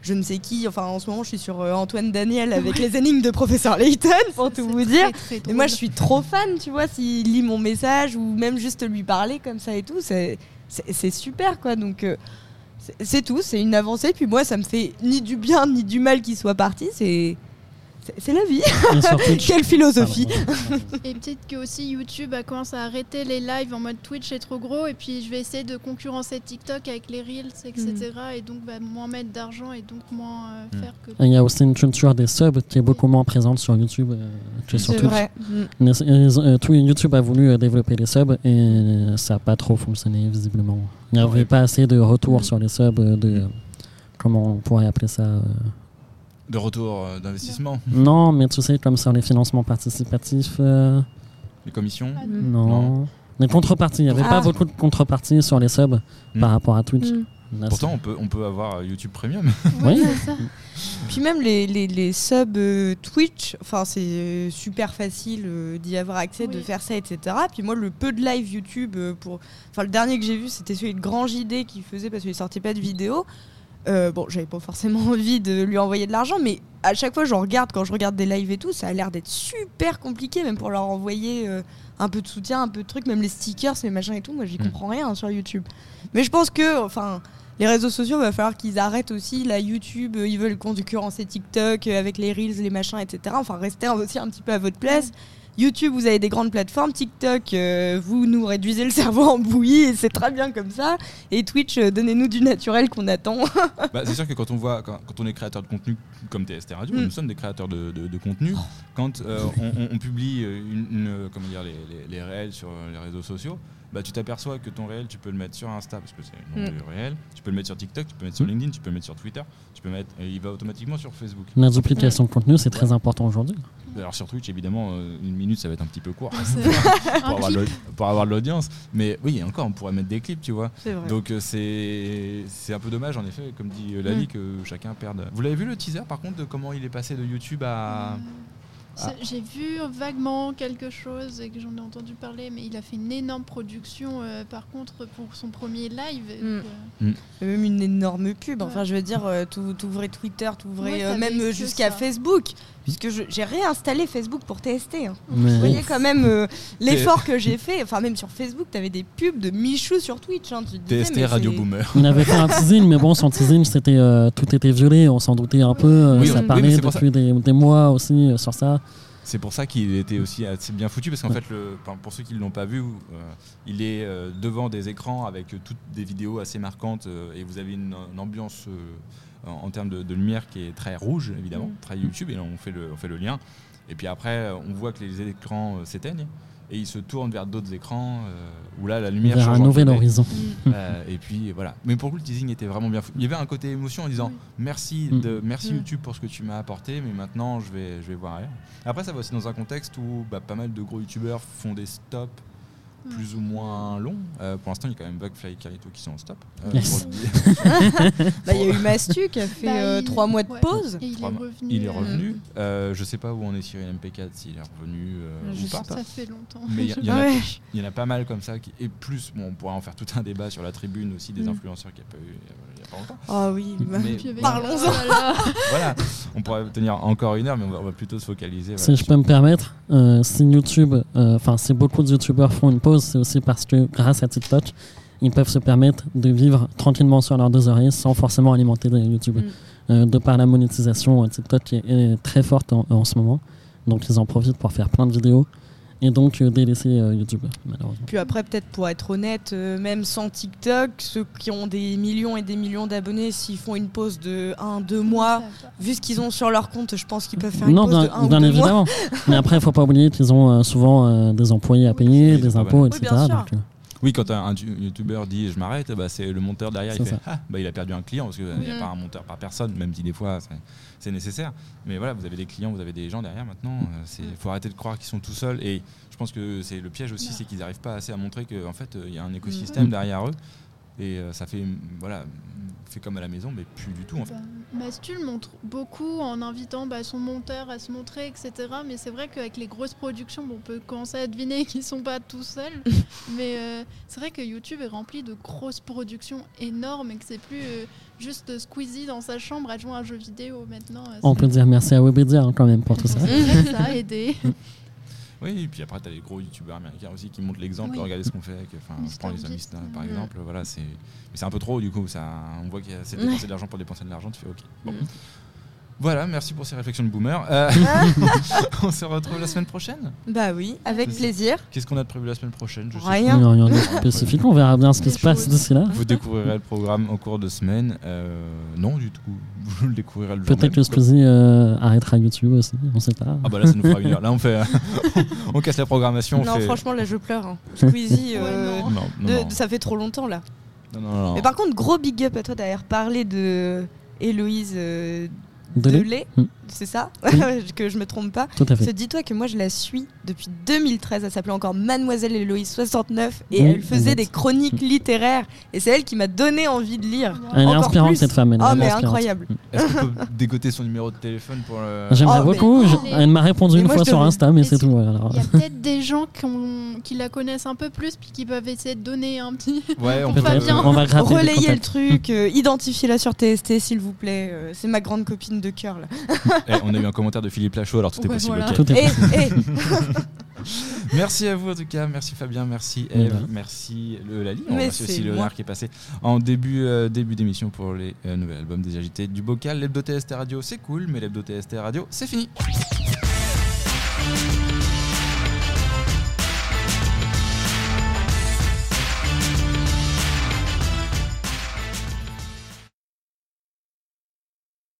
je ne sais qui, enfin en ce moment je suis sur Antoine Daniel avec les énigmes de professeur Layton pour tout vous très, dire. très Et moi je suis trop fan, tu vois, s'il lit mon message ou même juste lui parler comme ça et tout, c'est super quoi. Donc c'est- c'est tout, c'est une avancée. Puis moi ça me fait ni du bien ni du mal qu'il soit parti, c'est c'est- c'est la vie. Quelle philosophie. Et peut-être que aussi YouTube a commencé à arrêter les lives en mode Twitch est trop gros et puis je vais essayer de concurrencer TikTok avec les Reels, etc. Et donc bah, moins mettre d'argent et donc moins euh, Mm. faire que... Il y a aussi une culture des subs qui est beaucoup moins présente sur YouTube euh, que sur C'est Twitch. vrai. Mm. C'est- euh, tout- YouTube a voulu euh, développer les subs et ça n'a pas trop fonctionné visiblement. Il n'y avait Ouais. pas assez de retour Mm. sur les subs euh, de comment on pourrait appeler ça. De retour euh, d'investissement, Non, mais tu sais comme sur les financements participatifs. euh, les commissions. Ah, Mm. Non. Non. Les contreparties, il n'y avait Ah. pas beaucoup de contreparties sur les subs Mm. par rapport à Twitch. Mm. Là, Pourtant, on peut, on peut avoir euh, YouTube Premium. Ouais, Oui. c'est ça. Puis même les, les, les subs euh, Twitch, enfin c'est euh, super facile euh, d'y avoir accès, de Oui. faire ça, etc. Puis moi le peu de live YouTube euh, pour, enfin le dernier que j'ai vu c'était celui de Grand JD qui faisait parce qu'il sortait pas de vidéo. Euh, bon, j'avais pas forcément envie de lui envoyer de l'argent, mais à chaque fois je regarde quand je regarde des lives et tout, ça a l'air d'être super compliqué, même pour leur envoyer euh, un peu de soutien, un peu de trucs, même les stickers, les machins et tout. Moi j'y Mm. comprends rien hein, sur YouTube. Mais je pense que, enfin, les réseaux sociaux, il va falloir qu'ils arrêtent aussi. La YouTube, euh, ils veulent concurrencer TikTok avec les Reels, les machins, etc. Enfin, restez aussi un petit peu à votre place. YouTube, vous avez des grandes plateformes. TikTok, euh, vous nous réduisez le cerveau en bouillie et c'est très bien comme ça. Et Twitch, euh, donnez-nous du naturel qu'on attend. Bah, c'est sûr que quand on voit, quand, quand on est créateur de contenu comme TST Radio, Mm. nous sommes des créateurs de, de- de contenu. Quand euh, on, on- on publie une, une, comment dire, les, les- les réels sur les réseaux sociaux, bah, tu t'aperçois que ton réel, tu peux le mettre sur Insta parce que c'est le nom Mm. du réel. Tu peux le mettre sur TikTok, tu peux le mettre sur Mm. LinkedIn, tu peux le mettre sur Twitter, tu peux mettre, et il va automatiquement sur Facebook. La duplication de contenu, c'est très important aujourd'hui. Alors sur Twitch, évidemment, euh, une minute, ça va être un petit peu court pour avoir, de l'audi- pour avoir de l'audience. Mais oui, encore, on pourrait mettre des clips, tu vois. C'est vrai. Donc euh, c'est c'est un peu dommage en effet, comme dit euh, Lali, Mm. que chacun perde. Vous l'avez vu le teaser par contre de comment il est passé de YouTube à. Ça- J'ai vu vaguement quelque chose et que j'en ai entendu parler, mais il a fait une énorme production euh, par contre pour son premier live. Mm. donc, euh, C'est même une énorme pub. Ouais. Enfin, je veux dire, euh, tout t'ouvrais Twitter, t'ouvrais Ouais, euh, même jusqu'à. Facebook. Puisque j'ai réinstallé Facebook pour tester. hein. Mais Vous voyez quand même euh, l'effort que j'ai fait. Enfin, même sur Facebook, t'avais des pubs de Michou sur Twitch. hein. Tu disais, TST mais Radio Boomer. il avait fait un teasing, mais bon, son teasing, c'était euh, tout était violé, on s'en doutait un peu. euh, Oui, ça oui, parlait c'est pour depuis des, des mois aussi euh, sur ça. C'est pour ça qu'il était aussi assez bien foutu parce qu'en Ouais. fait, le, pour ceux qui ne l'ont pas vu, euh, il est euh, devant des écrans avec toutes des vidéos assez marquantes euh, et vous avez une, une ambiance euh, en, en termes de, de lumière qui est très rouge évidemment, Mm. très YouTube et là, on fait le, on fait le lien. Et puis après, euh, on voit que les écrans euh, s'éteignent et il se tourne vers d'autres écrans euh, où là la lumière Vers change un nouvel horizon. Euh, et puis voilà. Mais pour le coup, le teasing était vraiment bien. fou- Il y avait un côté émotion en disant Oui. merci, Mm. de, merci Mm. YouTube pour ce que tu m'as apporté, mais maintenant je vais, je vais voir ailleurs. Après, ça va aussi dans un contexte où bah, pas mal de gros YouTubeurs font des stops. Plus ou moins longs. Euh, pour l'instant, il y a quand même Bugfly et Carito qui sont en stop. Euh, Yes. Bah, il y a eu Mastu qui a fait Bah, euh, il- trois mois de ouais. pause. Et il est revenu. il est revenu. Euh, je sais pas où on est sur MP4, s'il est revenu euh, Je ou pas. Ça fait longtemps. Mais il y, Ah ouais. il y en a pas mal comme ça. Qui, et plus, bon, on pourra en faire tout un débat sur la tribune aussi des Mm. influenceurs qu'il n'y a pas eu il y a pas longtemps. Ah oui. bah, Parlons-en. Oh là là. voilà, on pourrait tenir encore une heure, mais on va, on va plutôt se focaliser. Si je peux me permettre, euh, si YouTube, euh, enfin si beaucoup de YouTubeurs font une pause, c'est aussi parce que grâce à TikTok, ils peuvent se permettre de vivre tranquillement sur leurs deux oreilles sans forcément alimenter YouTube. Mm. Euh, de par la monétisation, euh, TikTok est, est très forte en, en ce moment, donc ils en profitent pour faire plein de vidéos et donc euh, délaisser euh, YouTube, malheureusement. Puis après, peut-être pour être honnête, euh, même sans TikTok, ceux qui ont des millions et des millions d'abonnés, s'ils font une pause de 1-2 mois, vu ce qu'ils ont sur leur compte, je pense qu'ils peuvent faire une Non, pause bien, de 1 ou bien 2 mois. évidemment. Mais après, il faut pas oublier qu'ils ont euh, souvent euh, des employés à payer, Oui, des impôts, etc. Oui, bien sûr. donc, euh, Oui, quand un, un tu- youtubeur dit je m'arrête, bah, c'est le monteur derrière, il fait ah, bah, il a perdu un client parce qu'il n'y a Mm. pas un monteur par personne, même si des fois c'est- nécessaire. Mais voilà, vous avez des clients, vous avez des gens derrière maintenant. Il faut arrêter de croire qu'ils sont tout seuls. Et je pense que c'est le piège aussi, c'est qu'ils n'arrivent pas assez à montrer qu'en fait, euh, il y a un écosystème Mm. derrière eux. Et euh, ça fait, mm, voilà, fait comme à la maison, mais plus du tout en fait. Bah, Mastul montre beaucoup en invitant bah, son monteur à se montrer, etc. Mais c'est vrai qu'avec les grosses productions, bon, on peut commencer à deviner qu'ils sont pas tout seuls. mais euh, c'est vrai que YouTube est rempli de grosses productions énormes et que c'est plus euh, juste Squeezie dans sa chambre à jouer à un jeu vidéo maintenant. euh, On peut dire merci à Webedia hein, quand même pour tout ça. Ça a aidé. Oui, et puis après, tu as les gros youtubeurs américains aussi qui montrent l'exemple. Oui. Regardez ce qu'on fait. avec- Enfin, je prends les Amistas par exemple. Voilà, c'est mais c'est un peu trop du coup. Ça, on voit qu'il y a c'est dépenser de l'argent pour dépenser de l'argent. Tu fais OK. Bon. Voilà, merci pour ces réflexions de boomer. Euh, on se retrouve la semaine prochaine? Bah oui, avec plaisir. Qu'est-ce qu'on a de prévu la semaine prochaine? Je sais Rien. Il y en a spécifique, on verra bien ce qui se passe d'ici là. Vous découvrirez le programme en cours de semaine. Euh, non, du tout. Vous le découvrirez le Peut-être que. Squeezie euh, arrêtera YouTube aussi, on sait pas. Ah bah là, ça nous fera une heure. Là, on fait, on casse la programmation. on non, fait- franchement, là, je pleure. hein. Squeezie, euh, Ouais, non. Non, non, de- non. ça fait trop longtemps là. Non, non, non. Mais par contre, gros big up à toi d'avoir parlé de Héloïse Delay, Mm. C'est ça Oui. Que je me trompe pas. Tout à Parce que fait. dis-toi que moi je la suis depuis 2013, elle s'appelait encore Mademoiselle Héloïse 69 et Oui, elle faisait exact. des chroniques littéraires et c'est elle qui m'a donné envie de lire. Elle est encore inspirante plus. cette femme. Elle Oh mais inspirante. incroyable. Est-ce qu'on peut dégoter son numéro de téléphone pour le. J'aimerais Oh, mais- beaucoup. je- Mais- Elle m'a répondu Mais une fois sur te- Insta, mais Et c'est tout. alors. Il y a peut-être des gens qui, ont- qui la connaissent un peu plus puis qui peuvent essayer de donner un petit. Ouais, on. On va gratter des Relayez le truc, euh, identifiez-la sur TST s'il vous plaît. euh, c'est ma grande copine de cœur là. Eh, on a eu un commentaire de Philippe Lachaud, alors tout est possible. voilà. Tout est Et, possible. et Merci à vous en tout cas, merci Fabien, merci Eve, Voilà. merci le Lali, on remercie aussi Léonard qui est passé en début, euh, début d'émission pour les euh, nouveaux albums des agités du bocal. L'hebdo TST Radio c'est cool, mais l'hebdo TST Radio c'est fini.